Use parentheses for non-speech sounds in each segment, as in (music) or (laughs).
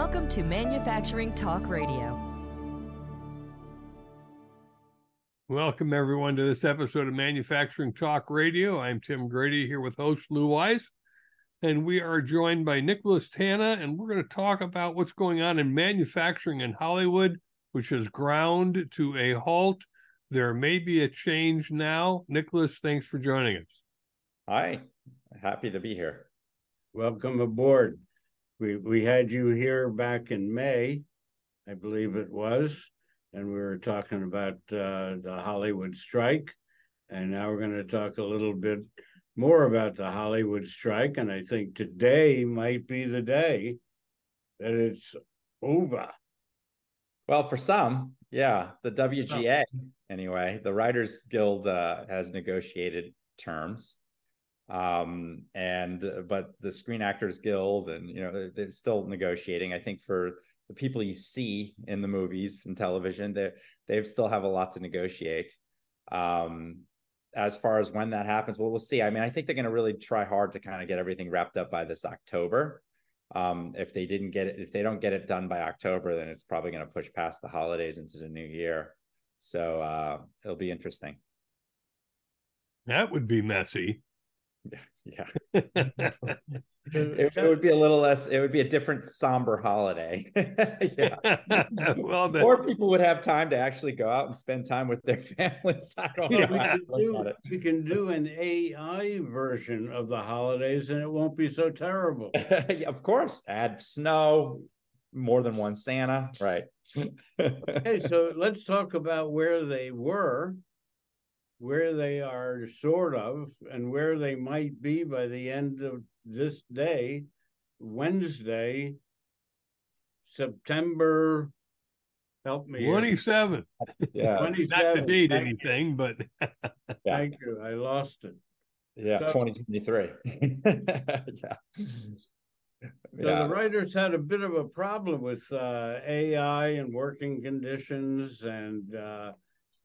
Welcome to Manufacturing Talk Radio. Welcome, everyone, to this episode of Manufacturing Talk Radio. I'm Tim Grady here with host Lou Weiss, and we are joined by Nicholas Tana, and we're going to talk about what's going on in manufacturing in Hollywood, which has ground to a halt. There may be a change now. Nicholas, thanks for joining us. Hi, happy to be here. Welcome aboard. We we had you here back in May, I believe it was, and we were talking about uh, the Hollywood strike, and now we're going to talk a little bit more about the Hollywood strike. And I think today might be the day that it's over. Well, for some, yeah, the WGA anyway, the Writers Guild uh, has negotiated terms um and uh, but the screen actors guild and you know they're still negotiating. I think for the people you see in the movies and television they they still have a lot to negotiate. Um as far as when that happens well we'll see. I mean i think they're going to really try hard to kind of get everything wrapped up by this october. Um if they didn't get it if they don't get it done by october then it's probably going to push past the holidays into the new year. So uh it'll be interesting. That would be messy yeah. (laughs) it, it, would be a little less, it would be a different somber holiday. (laughs) yeah. (laughs) well, the, or people would have time to actually go out and spend time with their families. I don't know. We can, do, we can do an AI version of the holidays and it won't be so terrible. yeah, of course. Add snow, more than one Santa. Right. okay, so let's talk about where they were where they are sort of and where they might be by the end of this day, Wednesday, September. Help me. 27. Yeah. 27. (laughs) Not to date Thank anything, you. but. (laughs) Thank you. I lost it. Yeah, so, 2023. (laughs) yeah. So yeah. the writers had a bit of a problem with uh, AI and working conditions and uh,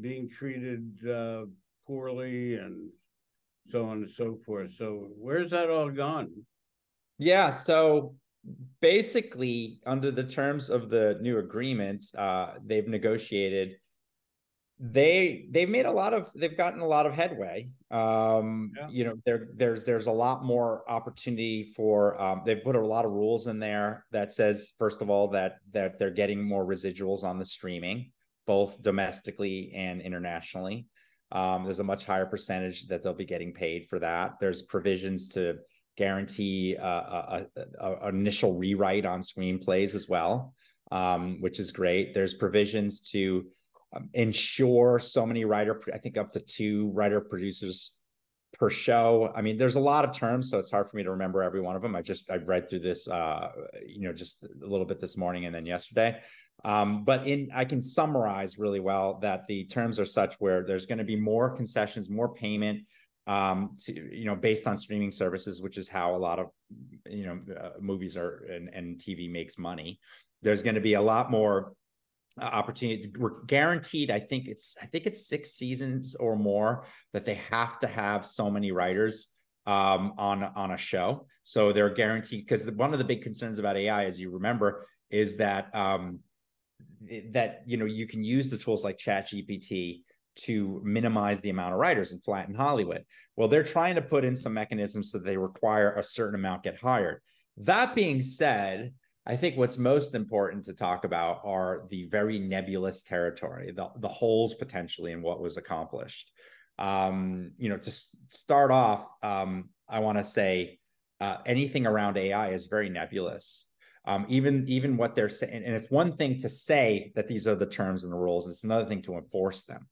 being treated uh, poorly and so on and so forth. So where's that all gone? Yeah, so basically under the terms of the new agreement, uh, they've negotiated they they've made a lot of they've gotten a lot of headway um yeah. you know there there's there's a lot more opportunity for um they've put a lot of rules in there that says first of all that that they're getting more residuals on the streaming both domestically and internationally. Um, there's a much higher percentage that they'll be getting paid for that. There's provisions to guarantee uh, a, a, a, initial rewrite on screenplays as well, um, which is great. There's provisions to um, ensure so many writer, I think up to two writer producers per show. I mean, there's a lot of terms, so it's hard for me to remember every one of them. I just I read through this, uh, you know, just a little bit this morning and then yesterday. Um, but in I can summarize really well that the terms are such where there's going to be more concessions, more payment, um, to, you know, based on streaming services, which is how a lot of you know uh, movies are and, and TV makes money. There's going to be a lot more uh, opportunity. We're guaranteed. I think it's I think it's six seasons or more that they have to have so many writers um, on on a show. So they're guaranteed because one of the big concerns about AI, as you remember, is that um, that you know you can use the tools like ChatGPT to minimize the amount of writers and flatten Hollywood. Well, they're trying to put in some mechanisms so they require a certain amount get hired. That being said, I think what's most important to talk about are the very nebulous territory, the, the holes potentially in what was accomplished. Um, you know, to start off, um, I want to say uh, anything around AI is very nebulous um, even even what they're saying and it's one thing to say that these are the terms and the rules it's another thing to enforce them.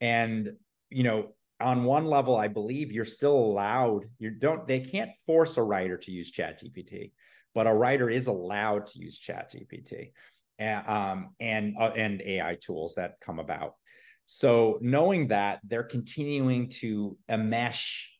And you know on one level i believe you're still allowed you don't they can't force a writer to use chat gpt but a writer is allowed to use chat gpt and um, and uh, and ai tools that come about. So knowing that they're continuing to mesh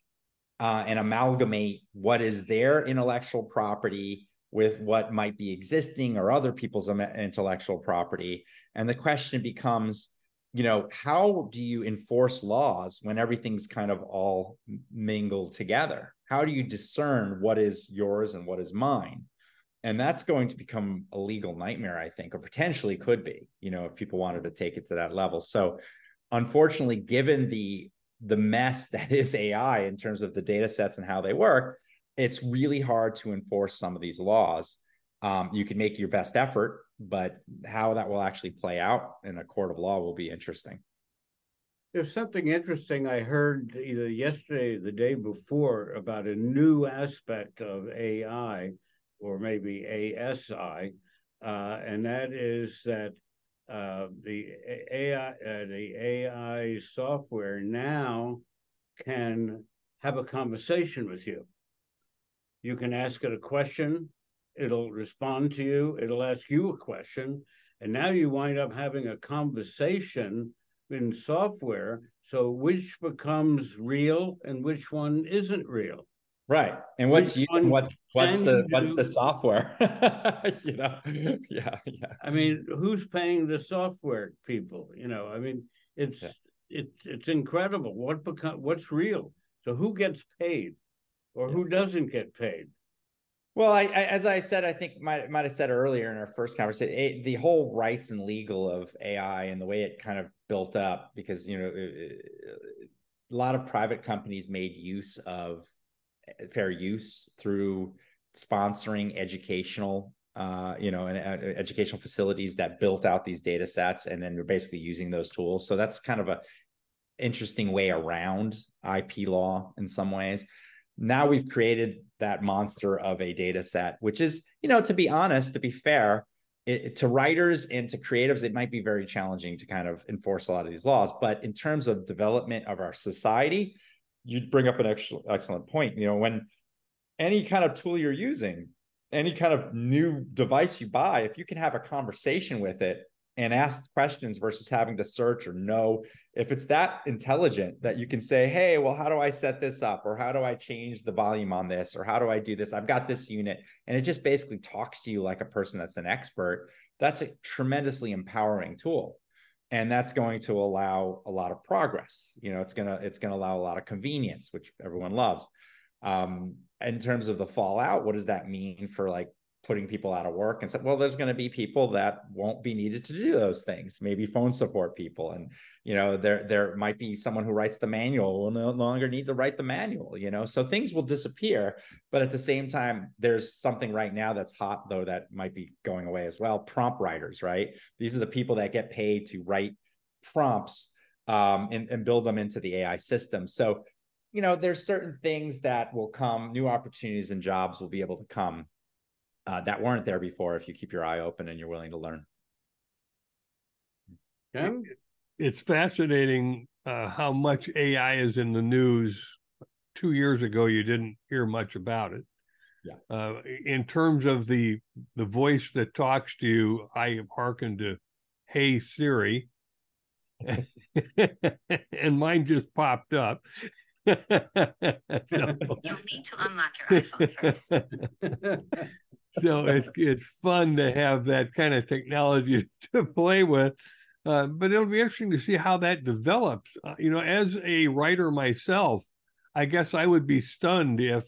uh, and amalgamate what is their intellectual property with what might be existing or other people's intellectual property. And the question becomes, you know, how do you enforce laws when everything's kind of all mingled together? How do you discern what is yours and what is mine? and that's going to become a legal nightmare i think or potentially could be you know if people wanted to take it to that level so unfortunately given the the mess (laughs) that is ai in terms of the data sets and how they work it's really hard to enforce some of these laws um, you can make your best effort but how that will actually play out in a court of law will be interesting there's something interesting I heard either yesterday or the day before about a new aspect of AI or maybe ASI, uh, and that is that uh, the AI uh, the AI software now can have a conversation with you. You can ask it a question, it'll respond to you, it'll ask you a question, and now you wind up having a conversation in software. So which becomes real and which one isn't real? Right. And what's you, what what's the what's the software? (laughs) you know, yeah, yeah. I mean, who's paying the software people? You know, I mean, it's yeah. it's it's incredible. What become what's real? So who gets paid, or yeah. who doesn't get paid? Well, I, I, as I said, I think might might have said earlier in our first conversation, it, the whole rights and legal of AI and the way it kind of built up, because you know, it, a lot of private companies made use of eh, fair use through sponsoring educational, uh, you know, and uh, educational facilities that built out these data sets, and then you're basically using those tools. So that's kind of a interesting way around IP law in some ways now we've created that monster of a data set which is you know to be honest to be fair it, to writers and to creatives it might be very challenging to kind of enforce a lot of these laws. But in terms of development of our society you bring up an excellent, excellent point. You know when any kind of tool you're using any kind of new device you buy if you can have a conversation with it and ask questions versus having to search or know. If it's that intelligent that you can say hey well how do i set this up? Or how do i change the volume on this? Or how do i do this? I've got this unit. And it just basically talks to you like a person that's an expert. That's a tremendously empowering tool. And that's going to allow a lot of progress. You know it's going to it's going to allow a lot of convenience which everyone loves. Um, in terms of the fallout what does that mean for like putting people out of work and said, well, there's going to be people that won't be needed to do those things. Maybe phone support people, and you know, there there might be someone who writes the manual will no longer need to write the manual. You know, so things will disappear. But at the same time, there's something right now that's hot though that might be going away as well. Prompt writers, right? These are the people that get paid to write prompts um, and, and build them into the AI system. So you know, there's certain things that will come, new opportunities and jobs will be able to come uh, that weren't there before if you keep your eye open and you're willing to learn. Yeah. It's fascinating uh, how much AI is in the news. Two years ago, you didn't hear much about it. Yeah. Uh, in terms of the the voice that talks to you, I have hearkened to "Hey Siri," (laughs) and mine just popped up. (laughs) so, You'll need to unlock your iPhone first (laughs) so it's it's fun to have that kind of technology (laughs) to play with. Uh, but it'll be interesting to see how that develops. Uh, you know, as a writer myself, I guess I would be stunned if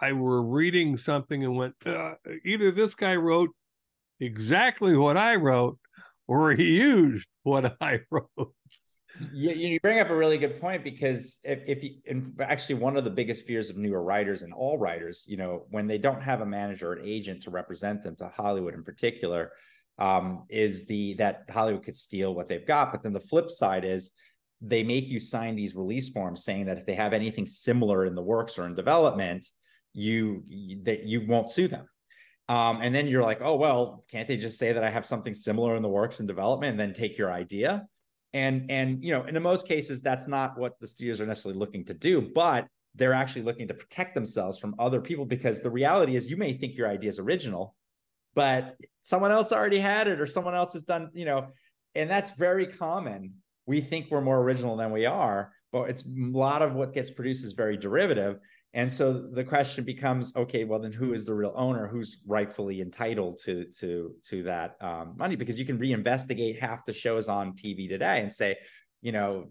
I were reading something and went, uh, either this guy wrote exactly what I wrote, he what I (laughs) wrote. You, you bring up a really good point because if, if you and actually one of the biggest fears of newer writers and all writers you know when they don't have a manager or an agent to represent them to hollywood in particular um, is the that hollywood could steal what they've got. But then the flip side is they make you sign these release forms saying that if they have anything similar in the works or in development you that you won't sue them um, and then you're like oh well can't they just say that i have something similar in the works and development and then take your idea? And and you know in most cases that's not what the studios are necessarily looking to do but they're actually looking to protect themselves from other people because the reality is you may think your idea is original but someone else already had it or someone else has done you know and that's very common. We think we're more original than we are but it's a lot of what gets produced is very derivative and so the question becomes, okay, well then who is the real owner? Who's rightfully entitled to to to that um, money? Because you can reinvestigate half the shows on TV today and say, you know,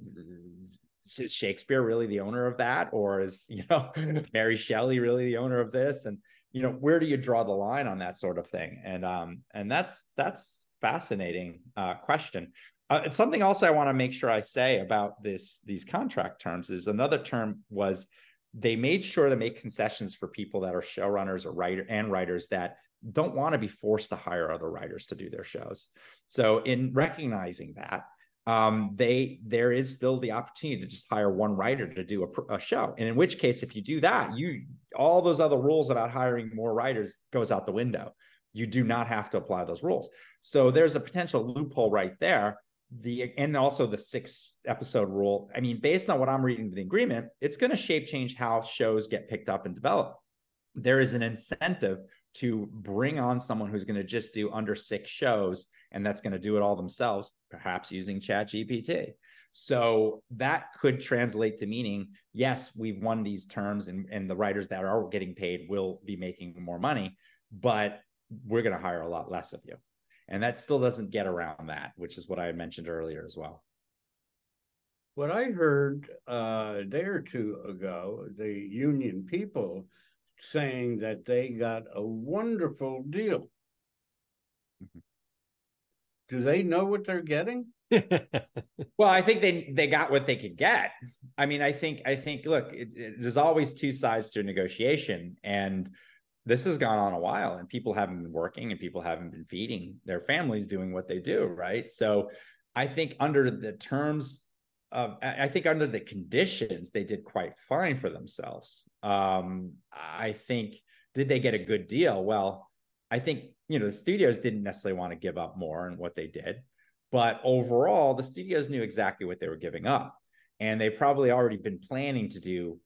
is Shakespeare really the owner of that, or is (laughs) you know Mary Shelley really the owner of this? And you know where do you draw the line on that sort of thing and um and that's that's fascinating uh question uh, it's something else i want to make sure i say about this these contract terms is another term was they made sure to make concessions for people that are showrunners or writer and writers that don't want to be forced to hire other writers to do their shows so in recognizing that um, they there is still the opportunity to just hire one writer to do a, a, show. And in which case, if you do that, you all those other rules about hiring more writers goes out the window. You do not have to apply those rules. So there's a potential loophole right there. The and also the six episode rule. I mean, based on what I'm reading the agreement, it's going to shape change how shows get picked up and developed. There is an incentive to bring on someone who's going to just do under six shows and that's going to do it all themselves, perhaps using Chat GPT. So that could translate to meaning, yes, we've won these terms and, and the writers that are getting paid will be making more money, but we're going to hire a lot less of you. And that still doesn't get around that, which is what I mentioned earlier as well. What I heard uh, a day or two ago, the union people saying that they got a wonderful deal. Mm-hmm. Do they know what they're getting? (laughs) well, I think they they got what they could get. I mean, I think I think look, it, it, there's always two sides to a negotiation, and this has gone on a while, and people haven't been working, and people haven't been feeding their families, doing what they do, right? So, I think under the terms of, I think under the conditions, they did quite fine for themselves. Um, I think did they get a good deal? Well, I think you know the studios didn't necessarily want to give up more in what they did, but overall the studios knew exactly what they were giving up, and they've probably already been planning to do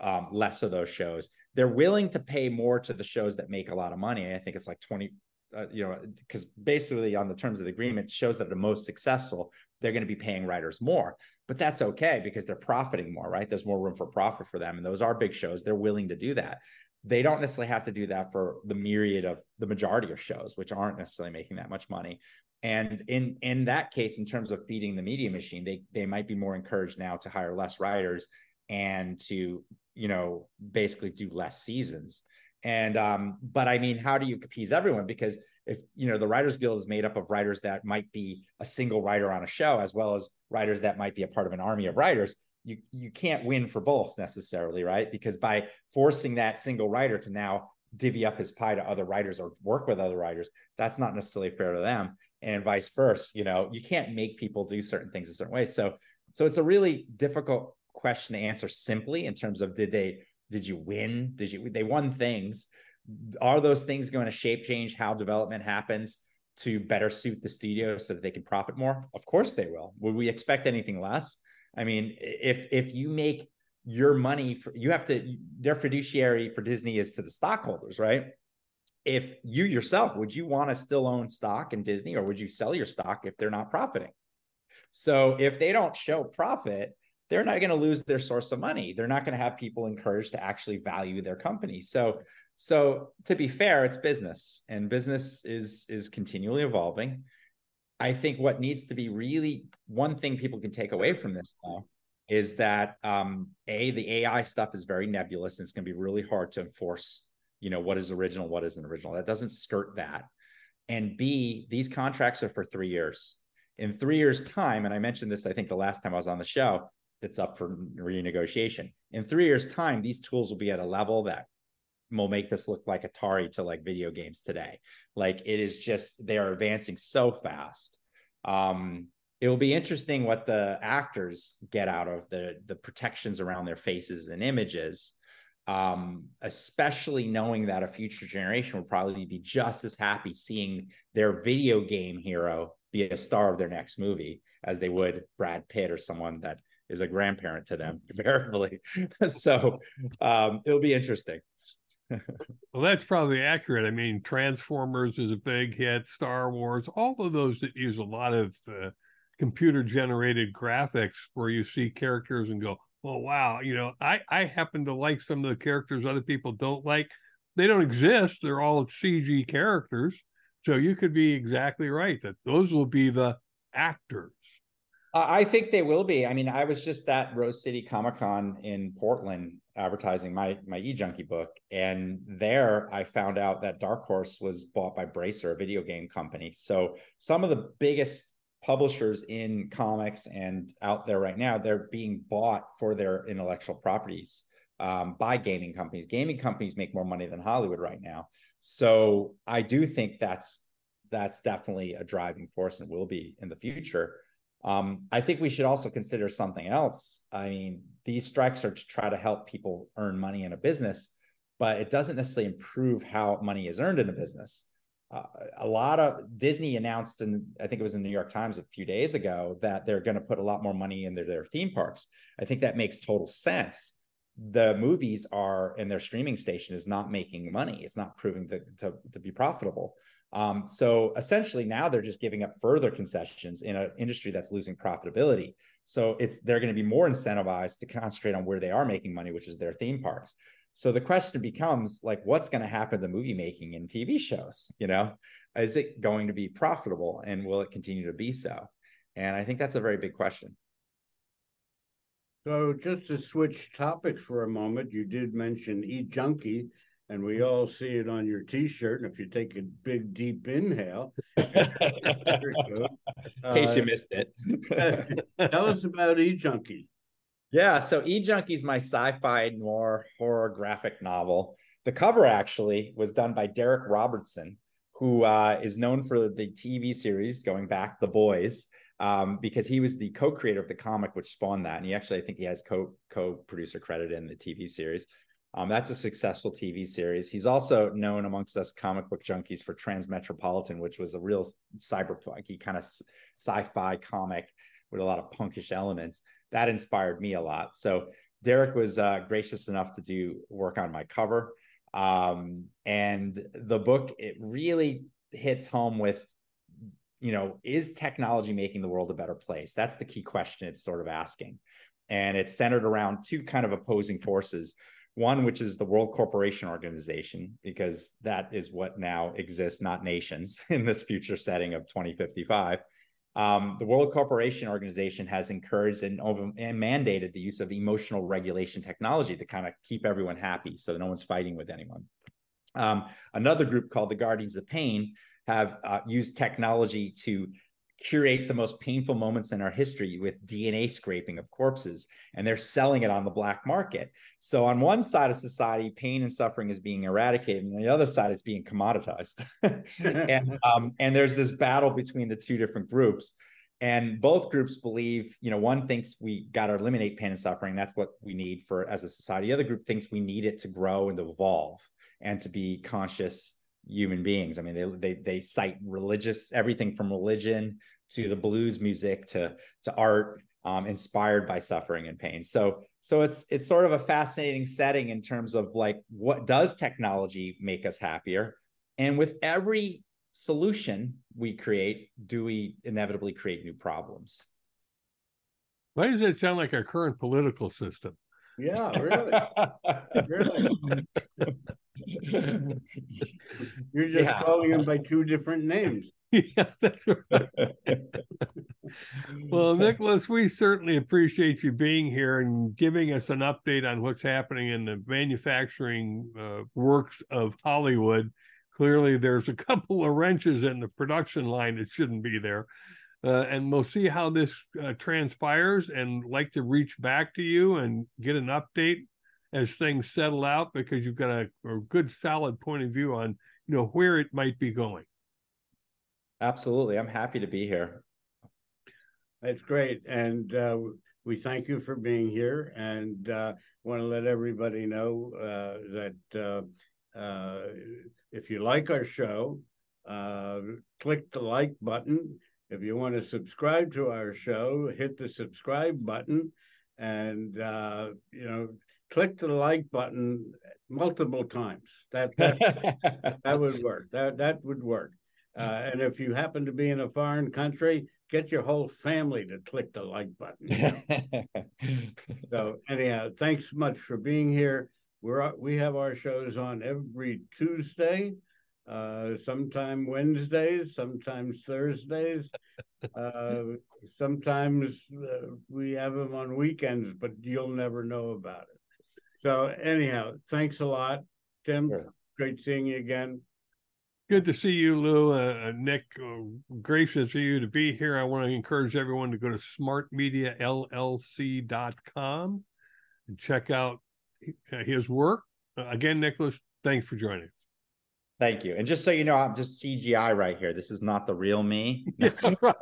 um, less of those shows. They're willing to pay more to the shows that make a lot of money. I think it's like twenty. Uh, you know, because basically on the terms of the agreement shows that are most successful, they're going to be paying writers more. But that's okay because they're profiting more, right? There's more room for profit for them. And those are big shows. They're willing to do that they don't necessarily have to do that for the myriad of the majority of shows which aren't necessarily making that much money and in in that case in terms of feeding the media machine they they might be more encouraged now to hire less writers and to you know basically do less seasons and um but i mean how do you appease everyone because if you know the writers guild is made up of writers that might be a single writer on a show as well as writers that might be a part of an army of writers you you can't win for both necessarily, right? Because by forcing that single writer to now divvy up his pie to other writers or work with other writers, that's not necessarily fair to them, and vice versa. You know, you can't make people do certain things a certain way. So so it's a really difficult question to answer simply in terms of did they did you win? Did you they won things? Are those things going to shape change how development happens? to better suit the studio so that they can profit more? Of course they will. Would we expect anything less? I mean, if if you make your money, for, you have to their fiduciary for Disney is to the stockholders, right? If you yourself would you want to still own stock in Disney, or would you sell your stock if they're not profiting? So if they don't show profit, they're not going to lose their source of money. They're not going to have people encouraged to actually value their company. So so to be fair, it's business, and business is is continually evolving. I think what needs to be really one thing people can take away from this now is that um, a the AI stuff is very nebulous and it's going to be really hard to enforce. You know what is original, what isn't original. That doesn't skirt that. And B, these contracts are for three years. In three years' time, and I mentioned this, I think the last time I was on the show, it's up for renegotiation. In three years' time, these tools will be at a level that will make this look like Atari to like video games today. Like it is just they are advancing so fast. Um, it will be interesting what the actors get out of the the protections around their faces and images. Um, especially knowing that a future generation will probably be just as happy seeing their video game hero be a star of their next movie as they would Brad Pitt or someone that is a grandparent to them (laughs) comparatively. (laughs) so um, it'll be interesting well, that's probably accurate. I mean, Transformers is a big hit, Star Wars, all of those that use a lot of uh, computer generated graphics where you see characters and go, oh, wow, you know, I, I happen to like some of the characters other people don't like. They don't exist, they're all CG characters. So you could be exactly right that those will be the actors. I think they will be. I mean, I was just at Rose City Comic Con in Portland advertising my my eJunky book and there i found out that dark horse was bought by bracer a video game company. So some of the biggest publishers in comics and out there right now they're being bought for their intellectual properties um, by gaming companies. Gaming companies make more money than hollywood right now. So i do think that's that's definitely a driving force and will be in the future um, I think we should also consider something else. I mean, these strikes are to try to help people earn money in a business, but it doesn't necessarily improve how money is earned in a business. Uh, a lot of Disney announced, and I think it was in the New York Times a few days ago, that they're going to put a lot more money into their, theme parks. I think that makes total sense. The movies are, and their streaming station is not making money. It's not proving to, to, to be profitable. Um, so essentially now they're just giving up further concessions in an industry that's losing profitability. So it's they're going to be more incentivized to concentrate on where they are making money, which is their theme parks. So the question becomes like, what's going to happen to movie making and TV shows? You know, is it going to be profitable and will it continue to be so? And I think that's a very big question. So just to switch topics for a moment, you did mention E Junkie and we all see it on your t-shirt and if you take a big deep inhale (laughs) in case you missed it. (laughs) Tell us about eJunky. Yeah so eJunky is my sci-fi noir horror graphic novel. The cover actually was done by Darick robertson who uh, is known for the tv series going back the boys um, because he was the co-creator of the comic which spawned that. And he actually i think he has co co-producer credit in the tv series um, that's a successful TV series. He's also known amongst us comic book junkies for Transmetropolitan, which was a real cyberpunky kind of sci-fi comic with a lot of punkish elements. That inspired me a lot. So Darick was uh, gracious enough to do work on my cover. Um, and the book, it really hits home with, you know, is technology making the world a better place? That's the key question it's sort of asking. And it's centered around two kind of opposing forces one, which is the World Corporation Organization, because that is what now exists, not nations, (laughs) in this future setting of 2055. Um, the World Corporation Organization has encouraged and, and, mandated the use of emotional regulation technology to kind of keep everyone happy so no one's fighting with anyone. Um, another group called the Guardians of Pain have uh, used technology to curate the most painful moments in our history with DNA scraping of corpses, and they're selling it on the black market. So, on one side of society, pain and suffering is being eradicated, and the other side, it's being commoditized. (laughs) and (laughs) um, and there's this battle between the two different groups. And both groups believe, you know, one thinks we got to eliminate pain and suffering. That's what we need for as a society. The other group thinks we need it to grow and to evolve and to be conscious human beings. I mean, they they they cite religious everything from religion to the blues music to to art um, inspired by suffering and pain. So so it's it's sort of a fascinating setting in terms of like what does technology make us happier, and with every solution we create, do we inevitably create new problems? Why does it sound like our current political system? Yeah, really. really. You're just yeah. calling them by two different names. (laughs) yeah, that's right. well, Nicholas, we certainly appreciate you being here and giving us an update on what's happening in the manufacturing uh, works of Hollywood. Clearly, there's a couple of wrenches in the production line that shouldn't be there. Uh, and we'll see how this uh, transpires and like to reach back to you and get an update as things settle out because you've got a, a good solid point of view on you know where it might be going. Absolutely. I'm happy to be here. That's great. And uh, we thank you for being here and uh, want to let everybody know uh, that uh, uh, if you like our show uh, click the like button if you want to subscribe to our show hit the subscribe button and you know click the like button multiple times. That that, (laughs) that would work. That that would work. Uh, and if you happen to be in a foreign country, get your whole family to click the like button. (laughs) so anyhow, thanks much for being here. We're we have our shows on every Tuesday, uh, sometime Wednesdays, sometimes Thursdays. (laughs) Uh, sometimes uh, we have them on weekends, but you'll never know about it. So anyhow, thanks a lot, Tim. Sure. Great seeing you again. Good to see you, Lou. Uh, uh, Nick, uh, gracious of you to be here. I want to encourage everyone to go to smartmediallc.com and check out uh, his work. Uh, again, Nicholas, thanks for joining us. Thank you. And just so you know, I'm just CGI right here. This is not the real me. (laughs) Right.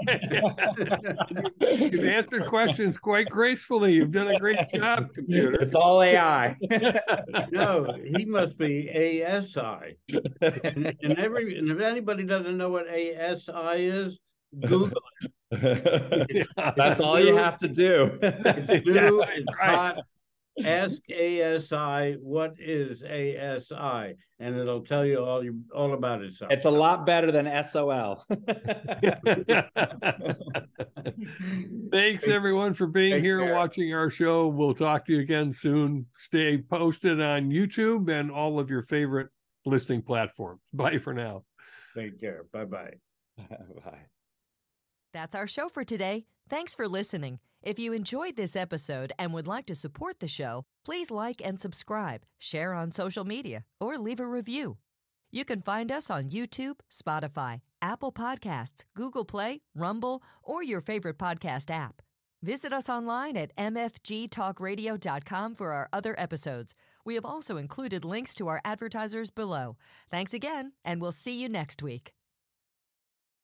You've answered questions quite gracefully. You've done a great job, computer. It's all AI. (laughs) No, he must be ASI. And, and every, and if anybody doesn't know what ASI is, Google it. (laughs) That's all you have to do. it. Yeah, Do, it's hot. Ask ASI, what is ASI? And it'll tell you all you, all about itself. It's a lot better than SOL. (laughs) Thanks everyone for being Take here care. watching our show. We'll talk to you again soon. Stay posted on YouTube and all of your favorite listening platforms. Bye for now. Take care. Bye-bye. (laughs) Bye. That's our show for today. Thanks for listening. If you enjoyed this episode and would like to support the show, please like and subscribe, share on social media, or leave a review. You can find us on YouTube, Spotify, Apple Podcasts, Google Play, Rumble, or your favorite podcast app. Visit us online at mfgtalkradio.com for our other episodes. We have also included links to our advertisers below. Thanks again, and we'll see you next week.